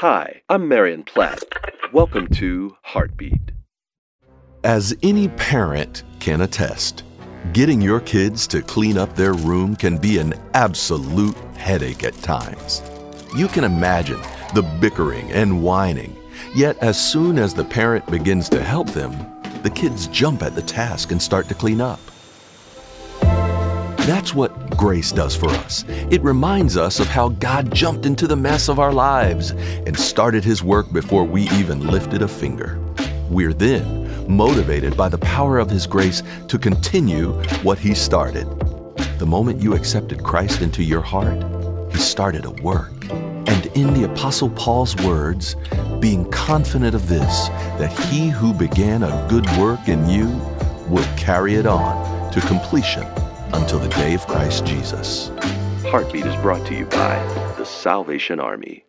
Hi, I'm Marion Platt. Welcome to Heartbeat. As any parent can attest, getting your kids to clean up their room can be an absolute headache at times. You can imagine the bickering and whining, yet, as soon as the parent begins to help them, the kids jump at the task and start to clean up. That's what grace does for us. It reminds us of how God jumped into the mess of our lives and started His work before we even lifted a finger. We're then motivated by the power of His grace to continue what He started. The moment you accepted Christ into your heart, He started a work. And in the Apostle Paul's words, being confident of this, that He who began a good work in you will carry it on to completion until the day of Christ Jesus. Heartbeat is brought to you by the Salvation Army.